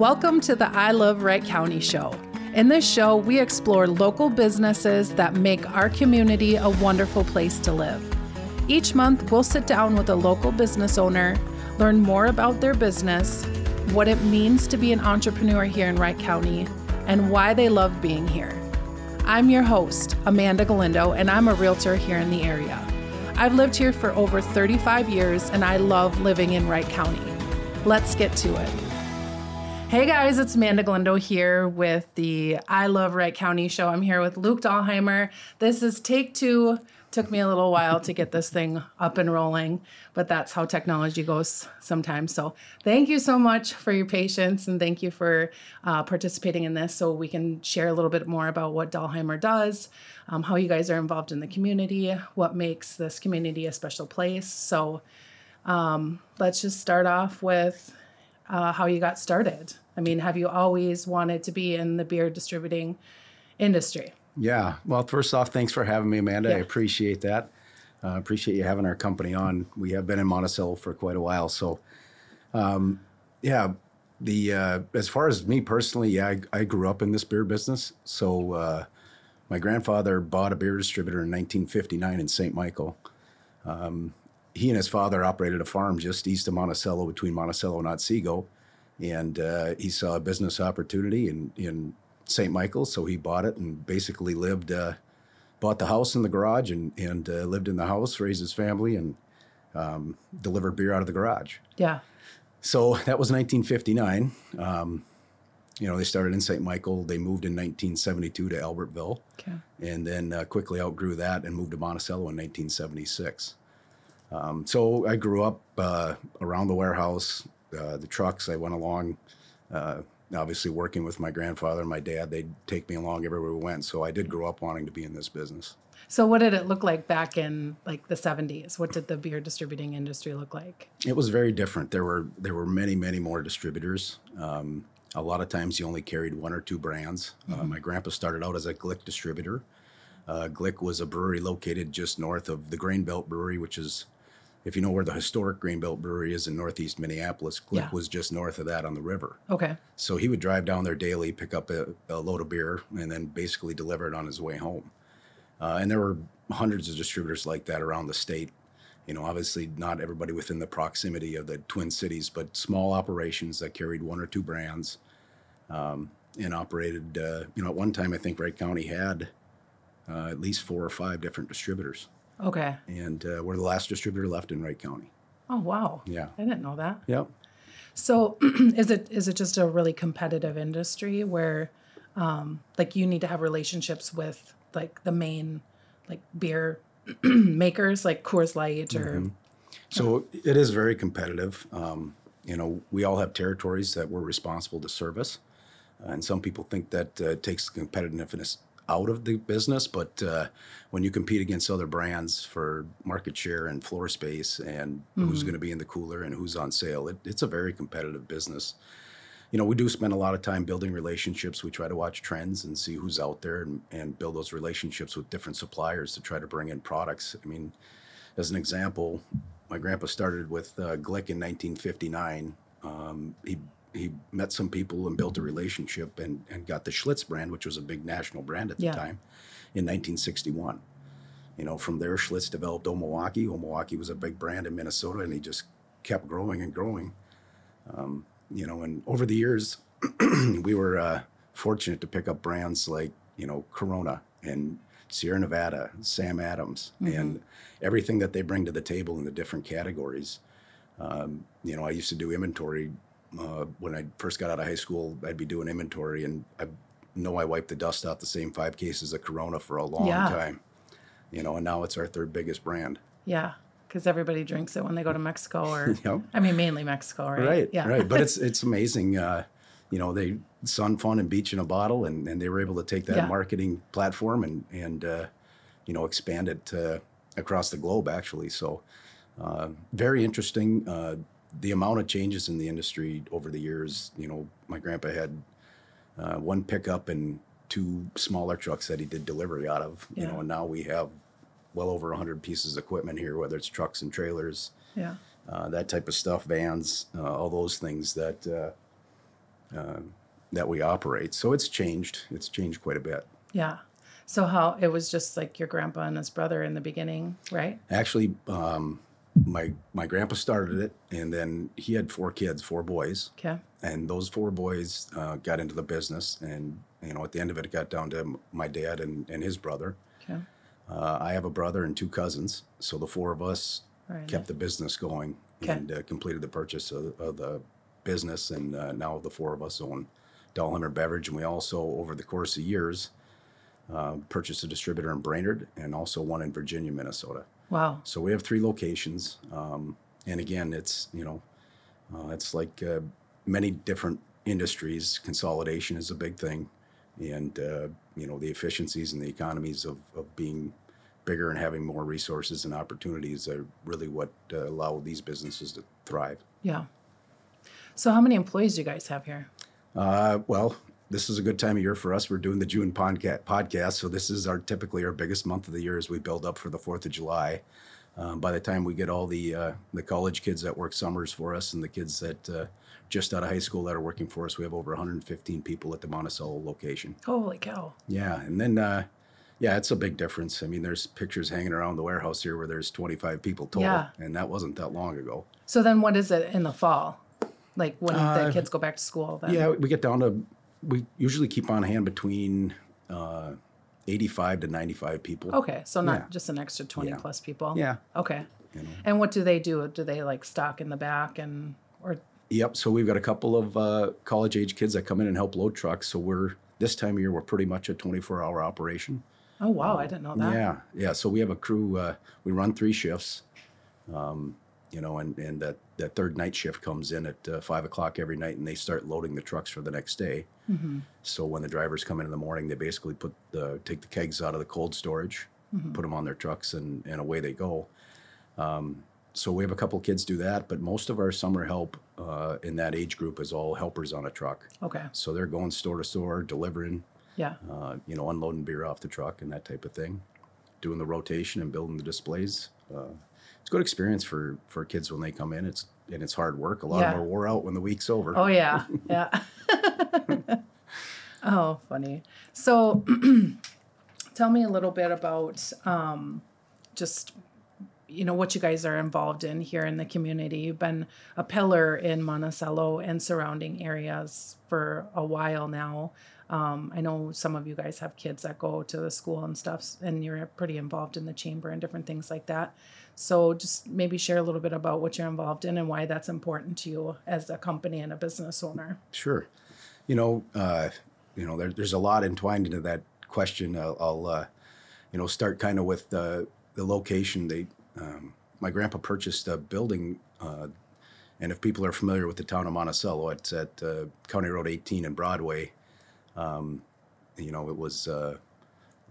Welcome to the I Love Wright County show. In this show, we explore local businesses that make our community a wonderful place to live. Each month, we'll sit down with a local business owner, learn more about their business, what it means to be an entrepreneur here in Wright County, and why they love being here. I'm your host, Amanda Galindo, and I'm a realtor here in the area. I've lived here for over 35 years and I love living in Wright County. Let's get to it. Hey guys, it's Amanda Galindo here with the I Love Wright County show. I'm here with Luke Dahlheimer. This is take two. Took me a little while to get this thing up and rolling, but that's how technology goes sometimes. So, thank you so much for your patience and thank you for uh, participating in this so we can share a little bit more about what Dahlheimer does, um, how you guys are involved in the community, what makes this community a special place. So, um, let's just start off with uh, how you got started. I mean, have you always wanted to be in the beer distributing industry? Yeah. Well, first off, thanks for having me, Amanda. I appreciate that. I uh, appreciate you having our company on. We have been in Monticello for quite a while. So, um, yeah, the uh, as far as me personally, yeah, I, I grew up in this beer business. So, uh, my grandfather bought a beer distributor in 1959 in St. Michael. Um, he and his father operated a farm just east of Monticello, between Monticello and Otsego, and uh, he saw a business opportunity in in St. Michael, so he bought it and basically lived, uh, bought the house and the garage, and and uh, lived in the house, raised his family, and um, delivered beer out of the garage. Yeah. So that was 1959. Um, you know, they started in St. Michael. They moved in 1972 to Albertville, Okay. and then uh, quickly outgrew that and moved to Monticello in 1976. Um, so I grew up uh, around the warehouse, uh, the trucks. I went along, uh, obviously working with my grandfather and my dad. They'd take me along everywhere we went. So I did grow up wanting to be in this business. So, what did it look like back in like the 70s? What did the beer distributing industry look like? It was very different. There were there were many many more distributors. Um, a lot of times you only carried one or two brands. Uh, my grandpa started out as a Gluek distributor. Uh, Gluek was a brewery located just north of the Grain Belt Brewery, which is, if you know where the historic Grain Belt Brewery is in northeast Minneapolis, Gluek Yeah. was just north of that on the river. Okay. So he would drive down there daily, pick up a, a load of beer, and then basically deliver it on his way home. Uh, and there were hundreds of distributors like that around the state. You know, obviously not everybody within the proximity of the Twin Cities, but small operations that carried one or two brands um, and operated. Uh, you know, at one time I think Wright County had uh, at least four or five different distributors, Okay. and uh, we're the last distributor left in Wright County. Oh, wow. Yeah. I didn't know that. Yep. So, is it is it just a really competitive industry where, um, like, you need to have relationships with like the main, like beer makers, like Coors Light or So it is very competitive. Um, you know, we all have territories that we're responsible to service, and some people think that uh, takes competitiveness out of the business. But uh, when you compete against other brands for market share and floor space, and who's going to be in the cooler and who's on sale, it, it's a very competitive business. You know, we do spend a lot of time building relationships. We try to watch trends and see who's out there and, and build those relationships with different suppliers to try to bring in products. I mean, as an example, my grandpa started with uh, Gluek in 1959. Um, he he met some people and built a relationship and, and got the Schlitz brand, which was a big national brand at the Yeah. time, in 1961. You know, from there, Schlitz developed Old Milwaukee. Omawaki was a big brand in Minnesota, and he just kept growing and growing. Um, you know, and over the years, we were uh, fortunate to pick up brands like you know Corona and Sierra Nevada, Sam Adams, and everything that they bring to the table in the different categories. Um, you know, I used to do inventory uh, when I first got out of high school. I'd be doing inventory, and I know I wiped the dust off the same five cases of Corona for a long Yeah. time. You know, and now it's our third biggest brand. yeah, because everybody drinks it when they go to Mexico or Yep. I mean mainly Mexico, right? Right. Yeah. Right. But it's it's amazing. Uh, you know, they sun, fun, and beach in a bottle, and, and they were able to take that Yeah. marketing platform and and uh, you know expand it uh, across the globe actually. So uh, very interesting. Uh, the amount of changes in the industry over the years. You know, my grandpa had uh, one pickup and two smaller trucks that he did delivery out of. You Yeah. know, and now we have well over 100 pieces of equipment here, whether it's trucks and trailers yeah. uh, that type of stuff, vans, uh, all those things that uh, uh, that we operate. So it's changed. It's changed quite a bit. Yeah. So how it was just like your grandpa and his brother in the beginning, right? Actually, um, my my grandpa started it, and then he had four kids, four boys, Okay. and those four boys uh, got into the business. And you know, at the end of it, it got down to my dad and, and his brother. Okay. Uh, I have a brother and two cousins, so the four of us Right. kept the business going Okay. and uh, completed the purchase of, of the business. And uh, now the four of us own Dahlheimer Beverage, and we also, over the course of years, uh, purchased a distributor in Brainerd and also one in Virginia, Minnesota. Wow. So we have three locations, um, and again, it's you know, uh, it's like uh, many different industries. Consolidation is a big thing, and uh, you know the efficiencies and the economies of, of being bigger and having more resources and opportunities are really what uh, allow these businesses to thrive. Yeah. So how many employees do you guys have here? Uh, well, this is a good time of year for us. We're doing the June podca- podcast, so this is our typically our biggest month of the year as we build up for the Fourth of July. Um, by the time we get all the uh, the college kids that work summers for us and the kids that uh, just out of high school that are working for us, we have over 115 people at the Monticello location. Holy cow. Yeah, and then uh, yeah, it's a big difference. I mean, there's pictures hanging around the warehouse here where there's 25 people total, Yeah. and that wasn't that long ago. So then what is it in the fall? Like when the Uh, kids go back to school then? Yeah, we get down to we usually keep on hand between uh, 85 to 95 people. Okay. So not Yeah. just an extra 20 Yeah. plus people. Yeah. Okay. You know. And what do they do? Do they like stock in the back and or Yep. So we've got a couple of uh, college age kids that come in and help load trucks. So we're this time of year we're pretty much a 24 hour operation. Oh wow, I didn't know that. Yeah, yeah. So we have a crew. Uh, we run three shifts. Um, you know, and and that that third night shift comes in at uh, five o'clock every night, and they start loading the trucks for the next day. Mm-hmm. So when the drivers come in in the morning, they basically put the take the kegs out of the cold storage, Mm-hmm. put them on their trucks, and and away they go. Um, so we have a couple kids do that, but most of our summer help uh, in that age group is all helpers on a truck. Okay. So they're going store to store, delivering, Yeah. uh, you know, unloading beer off the truck and that type of thing, doing the rotation and building the displays. Uh, it's a good experience for for kids when they come in. It's and it's hard work. A lot Yeah. of them are wore out when the week's over. Oh yeah. Yeah. oh, funny. So tell me a little bit about um, just you know what you guys are involved in here in the community. You've been a pillar in Monticello and surrounding areas for a while now. Um, I know some of you guys have kids that go to the school and stuff, and you're pretty involved in the chamber and different things like that. So, just maybe share a little bit about what you're involved in and why that's important to you as a company and a business owner. Sure. You know, uh, you know, there, there's a lot entwined into that question. I'll, I'll uh, you know, start kind of with the the location. They, um, my grandpa purchased a building, uh, and if people are familiar with the town of Monticello, it's at uh, County Road 18 and Broadway. Um, you know, it was uh,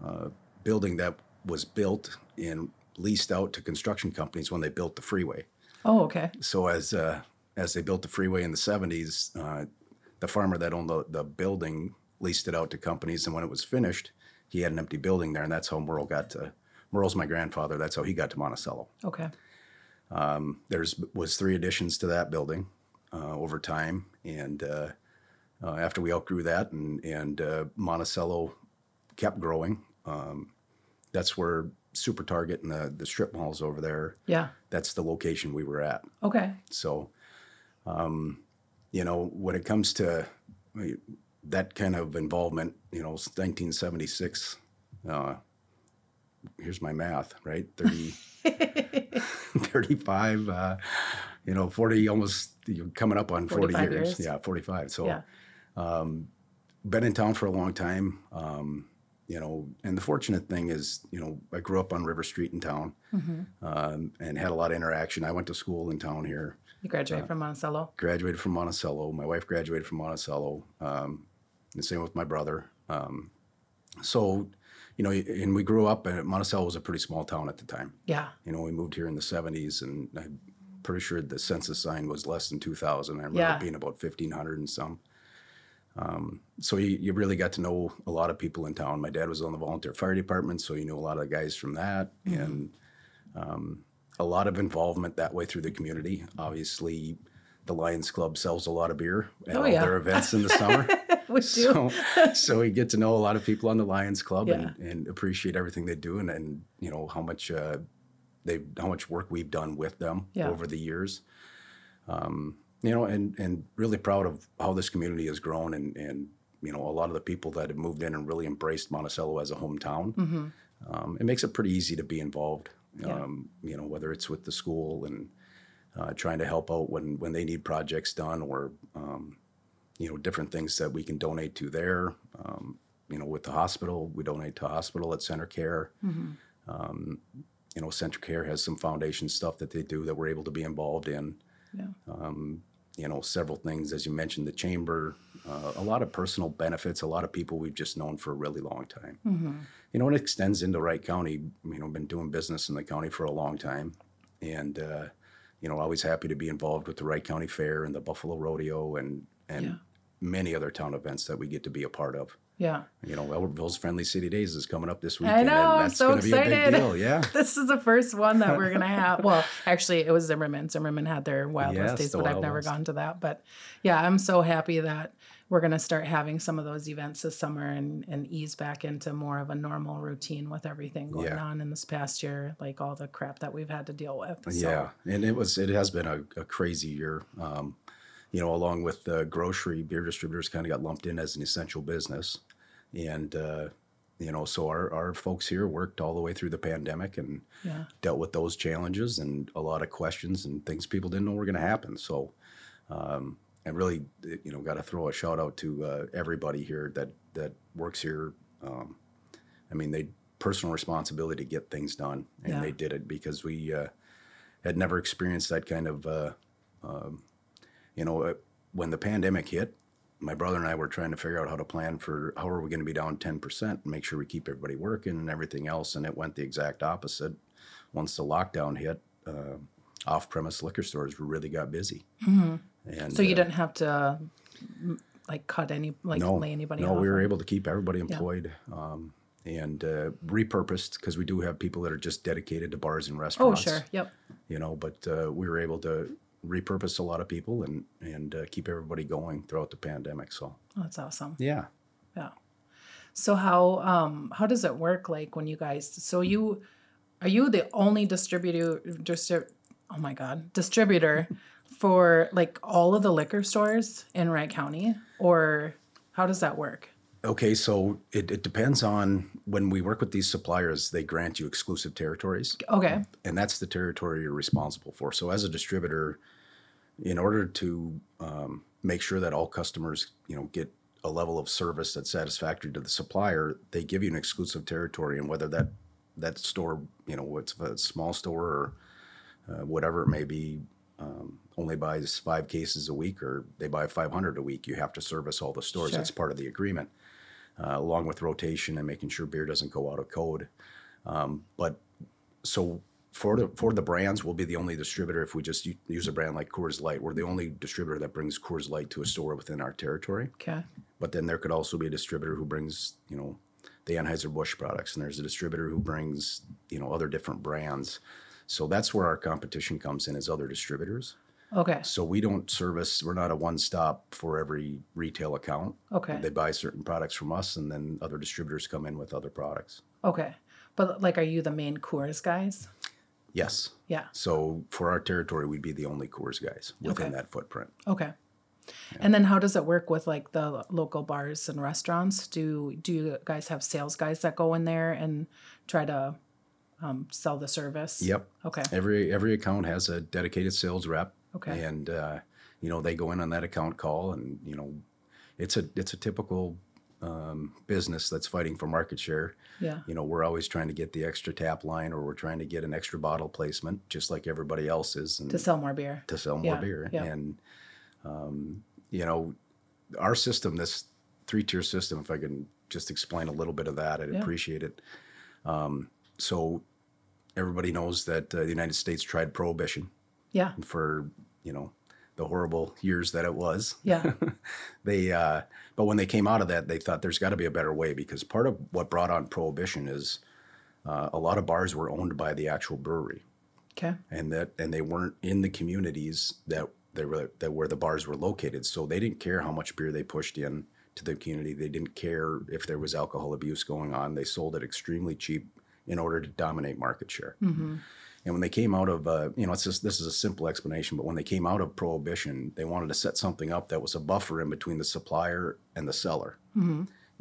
a building that was built and leased out to construction companies when they built the freeway Oh, okay. so as uh, as they built the freeway in the 70s, uh, the farmer that owned the, the building leased it out to companies, and when it was finished, he had an empty building there, and that's how Merle got to. Merle's my grandfather. That's how he got to Monticello. Okay. There's was three additions to that building uh, over time, and uh, uh, after we outgrew that, and and uh, Monticello kept growing. Um, that's where Super Target and the the strip malls over there. Yeah. That's the location we were at. Okay. So, um, you know, when it comes to that kind of involvement, you know, 1976, uh, here's my math, right? 30, 35, uh, you know, 40, almost you're coming up on 40 years. years. Yeah, 45. So, Yeah. been in town for a long time. Um, you know, and the fortunate thing is, you know, I grew up on River Street in town um, and had a lot of interaction. I went to school in town here You graduated from Monticello. graduated from Monticello. My wife graduated from Monticello. Um, the same with my brother. Um, so, you know, and we grew up. And Monticello was a pretty small town at the time. Yeah. You know, we moved here in the '70s, and I'm pretty sure the census sign was less than 2,000. I remember Yeah. it being about 1,500 and some. Um, so you, you really got to know a lot of people in town. My dad was on the volunteer fire department, so you knew a lot of the guys from that, and um, a lot of involvement that way through the community. Obviously, the Lions Club sells a lot of beer at Oh, all yeah. their events in the summer. we do. so, so we get to know a lot of people on the Lions Club Yeah. and, and appreciate everything they do and, and you know how much uh, they how much work we've done with them Yeah. over the years. Um, you know, and and really proud of how this community has grown and and you know a lot of the people that have moved in and really embraced Monticello as a hometown. hmm Um, it makes it pretty easy to be involved. Yeah. Um, you know, whether it's with the school and uh, trying to help out when when they need projects done, or um, you know, different things that we can donate to there. Um, you know, with the hospital, we donate to hospital at CentraCare. hmm Um, you know, CentraCare has some foundation stuff that they do that we're able to be involved in. Yeah. Um, you know, several things, as you mentioned, the chamber, uh, a lot of personal benefits, a lot of people we've just known for a really long time hmm you know, it extends into Wright County. You know, been doing business in the county for a long time, and uh, you know, always happy to be involved with the Wright County Fair and the Buffalo Rodeo and and Yeah. many other town events that we get to be a part of. Yeah. You know, Albertville's Friendly City Days is coming up this I weekend, know, I'm and that's so going to be a big excited. deal. Yeah. This is the first one that we're gonna have. Well, actually, it was Zimmerman. Zimmerman had their Wild Yes, West days, but I've never West. gone to that. But yeah, I'm so happy that we're gonna start having some of those events this summer and and ease back into more of a normal routine with everything going Yeah. on in this past year, like all the crap that we've had to deal with. So, Yeah, and it was it has been a, a crazy year. Um, you know, along with the grocery, beer distributors kind of got lumped in as an essential business, and uh, you know, so our our folks here worked all the way through the pandemic and yeah, dealt with those challenges and a lot of questions and things people didn't know were going to happen. So, um, and really, you know, got to throw a shout out to uh, everybody here that that works here. Um, I mean, they personal responsibility to get things done, and Yeah. they did it because we uh, had never experienced that kind of, uh, um, you know, uh, when the pandemic hit. My brother and I were trying to figure out how to plan for how are we going to be down ten percent and make sure we keep everybody working and everything else, and it went the exact opposite. Once the lockdown hit, uh, off-premise liquor stores really got busy. hmm And So you uh, didn't have to mm, like cut any like no, lay anybody no, off. we were able to keep everybody employed um, and uh, repurposed because we do have people that are just dedicated to bars and restaurants. Oh sure, yep. You know, but uh, we were able to repurpose a lot of people and and uh, keep everybody going throughout the pandemic. So That's awesome. yeah, Yeah. So how um how does it work like when you guys so you are you the only distributor distrib- oh my god distributor for like all of the liquor stores in Wright County or how does that work? Okay, so it, it depends on when we work with these suppliers, they grant you exclusive territories. Okay. and that's the territory you're responsible for. So as a distributor, in order to um, make sure that all customers, you know, get a level of service that's satisfactory to the supplier, they give you an exclusive territory, and whether that that store, you know, it's a small store or uh, whatever it may be, um, only buys five cases a week, or they buy 500 a week, you have to service all the stores. Sure. That's part of the agreement, uh, along with rotation and making sure beer doesn't go out of code. Um, but so for the for the brands, we'll be the only distributor if we just use a brand like Coors Light. We're the only distributor that brings Coors Light to a store within our territory. Okay. But then there could also be a distributor who brings, you know, the Anheuser Busch products, and there's a distributor who brings, you know, other different brands. So that's where our competition comes in as other distributors. Okay. So we don't service. We're not a one stop for every retail account. Okay. They buy certain products from us, and then other distributors come in with other products. Okay. But like are you the main Coors guys? Yes. Yeah. So for our territory, we'd be the only Coors guys within Okay. that footprint. Okay. And then how does it work with like the local bars and restaurants? Do do you guys have sales guys that go in there and try to um, sell the service? Yep. Okay. Every every account has a dedicated sales rep. Okay. And uh, you know they go in on that account call, and you know it's a it's a typical um, business that's fighting for market share. Yeah. You know we're always trying to get the extra tap line, or we're trying to get an extra bottle placement, just like everybody else is, and To sell more beer. to sell more Yeah, beer. yeah. And um, you know, our system, this three tier system, if I can just explain a little bit of that, I'd Yeah. appreciate it. Um, so everybody knows that uh, the United States tried prohibition Yeah. for you know the horrible years that it was. Yeah. They, uh, but when they came out of that, they thought there's got to be a better way because part of what brought on prohibition is uh, a lot of bars were owned by the actual brewery Okay. and that and they weren't in the communities that they were that where the bars were located. So they didn't care how much beer they pushed in to the community. They didn't care if there was alcohol abuse going on. They sold it extremely cheap in order to dominate market share. And when they came out of, uh, you know, it's just this is a simple explanation, but when they came out of prohibition, they wanted to set something up that was a buffer in between the supplier and the seller.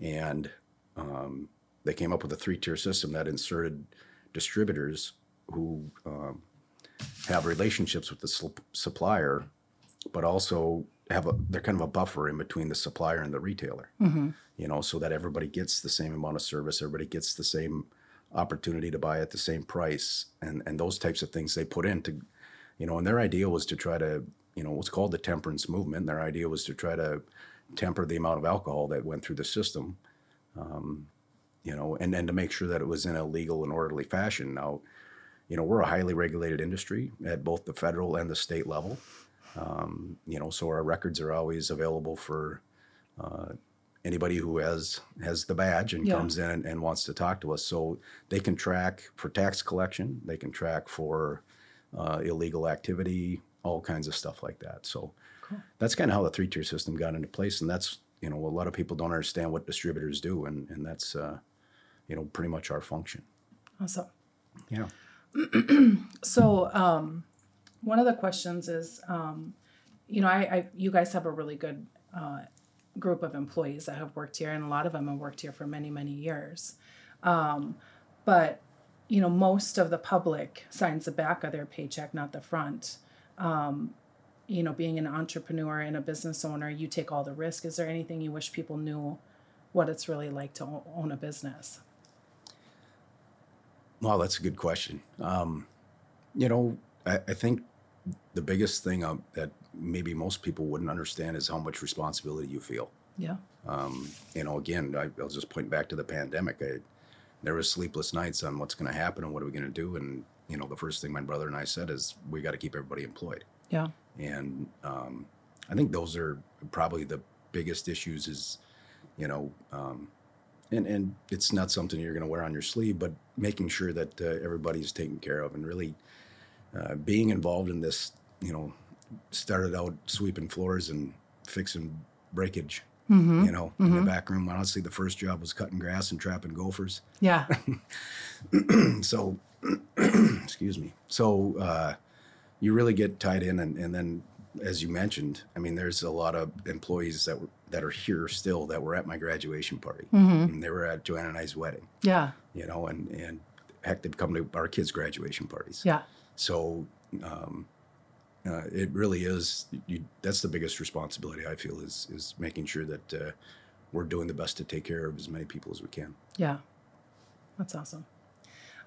And um, they came up with a three-tier system that inserted distributors who um, have relationships with the sup- supplier, but also have a they're kind of a buffer in between the supplier and the retailer. You know, so that everybody gets the same amount of service, everybody gets the same opportunity to buy at the same price, and and those types of things they put into, you know, and their idea was to try to, you know, what's called the temperance movement. Their idea was to try to temper the amount of alcohol that went through the system you know, and, and to make sure that it was in a legal and orderly fashion. Now, you know, we're a highly regulated industry at both the federal and the state level. Um, you know, so our records are always available for uh, anybody who has has the badge and Yeah. comes in and, and wants to talk to us. So they can track for tax collection, they can track for uh, illegal activity, all kinds of stuff like that. So that's kind of how the three tier system got into place, and that's you know a lot of people don't understand what distributors do, and and that's uh, you know pretty much our function. Awesome. Yeah. So, um, one of the questions is, um, you know, I, I you guys have a really good uh, group of employees that have worked here, and a lot of them have worked here for many, many years. Um, but you know, most of the public signs the back of their paycheck, not the front. Um, you know, being an entrepreneur and a business owner, you take all the risk. Is there anything you wish people knew what it's really like to own a business? Well, that's a good question. Um, you know, I, I think the biggest thing um, that maybe most people wouldn't understand is how much responsibility you feel. Yeah. Um, you know, again, I, I'll just point back to the pandemic. I, there was sleepless nights on what's going to happen and what are we going to do. And you know, the first thing my brother and I said is we got to keep everybody employed. Yeah. And um, I think those are probably the biggest issues. Is you know, um, and and it's not something you're going to wear on your sleeve, but making sure that uh, everybody's taken care of and really uh, being involved in this. You know, started out sweeping floors and fixing breakage. You know, in the back room. Honestly, the first job was cutting grass and trapping gophers Yeah. so excuse me so uh, you really get tied in and, and then as you mentioned i mean there's a lot of employees that were that are here still that were at my graduation party and they were at joanna and i's wedding Yeah. you know and and heck they've come to our kids graduation parties Yeah. so um, uh, it really is you, that's the biggest responsibility i feel is is making sure that uh, we're doing the best to take care of as many people as we can Yeah, that's awesome.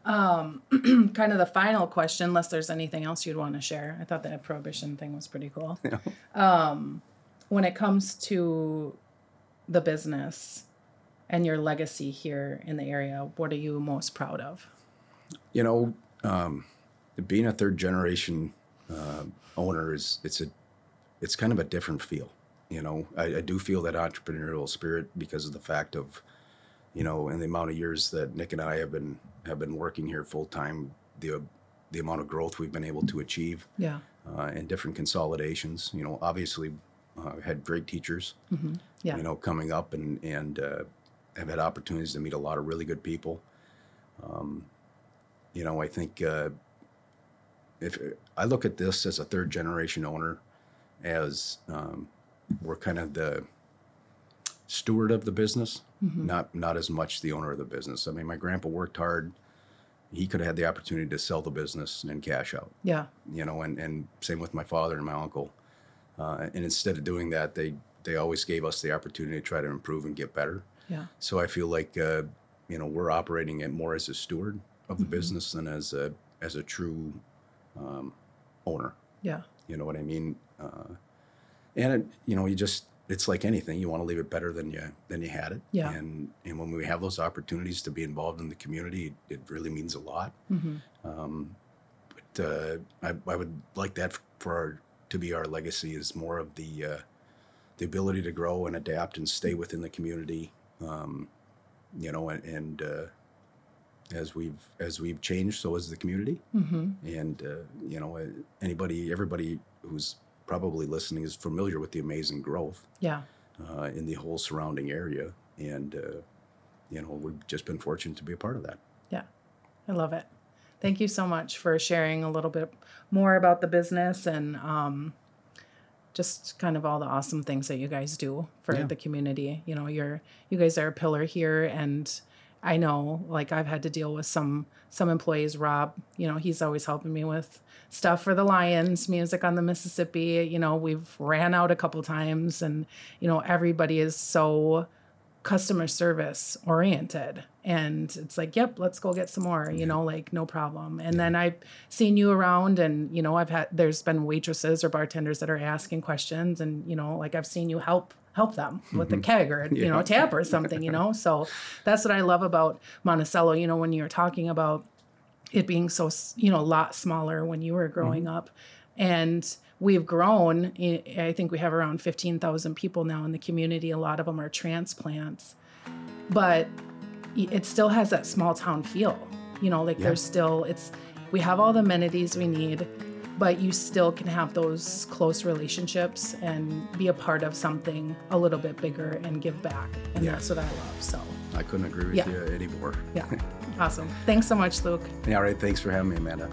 Um, kind of the final question, unless there's anything else you'd want to share. I thought that prohibition thing was pretty cool. Um, when it comes to the business and your legacy here in the area, what are you most proud of? you know, um, being a third generation uh, owner is it's a it's kind of a different feel. You know, I, I do feel that entrepreneurial spirit because of the fact of, you know, in the amount of years that Nick and I have been have been working here full time, the the amount of growth we've been able to achieve Yeah. uh, and different consolidations. You know, obviously, uh, had great teachers. Yeah. You know, coming up and and uh, have had opportunities to meet a lot of really good people. Um, you know, I think uh, if I look at this as a third generation owner, as um, we're kind of the steward of the business, not not as much the owner of the business. I mean, my grandpa worked hard. He could have had the opportunity to sell the business and cash out Yeah. you know, and, and same with my father and my uncle. Uh, and instead of doing that, they they always gave us the opportunity to try to improve and get better. Yeah. So I feel like uh, you know we're operating it more as a steward of the business than as a as a true um, owner. Yeah. You know what I mean? Uh, and it, you know, you just it's like anything. You want to leave it better than you than you had it. Yeah. And and when we have those opportunities to be involved in the community, it really means a lot. hmm Um, but uh, I, I would like that for our, to be our legacy is more of the uh, the ability to grow and adapt and stay within the community. Um, you know, and, and uh, as we've as we've changed, so has the community. hmm And uh, you know, anybody, everybody who's probably listening is familiar with the amazing growth Yeah. uh, in the whole surrounding area, and uh, you know we've just been fortunate to be a part of that. Yeah. I love it. Thank you so much for sharing a little bit more about the business and um, just kind of all the awesome things that you guys do for Yeah. the community. You know, you're you guys are a pillar here and I know like I've had to deal with some some employees, Rob, you know, he's always helping me with stuff for the Lions, music on the Mississippi. You know, we've ran out a couple times and you know, everybody is so customer service oriented. And it's like yep let's go get some more you know like no problem. And then i've seen you around and you know i've had there's been waitresses or bartenders that are asking questions and you know like i've seen you help help them with a mm-hmm. keg or you know Yeah. tap or something you know? So that's what i love about monticello you know when you're talking about it being so you know a lot smaller when you were growing mm-hmm. up. And we've grown I I think we have around 15,000 people now in the community. A lot of them are transplants. But it still has that small town feel you know like Yeah. there's still it's we have all the amenities we need but you still can have those close relationships and be a part of something a little bit bigger and give back and Yeah. that's what i love so I couldn't agree with Yeah. you anymore. yeah awesome thanks so much luke Yeah, all right. Thanks for having me, Amanda.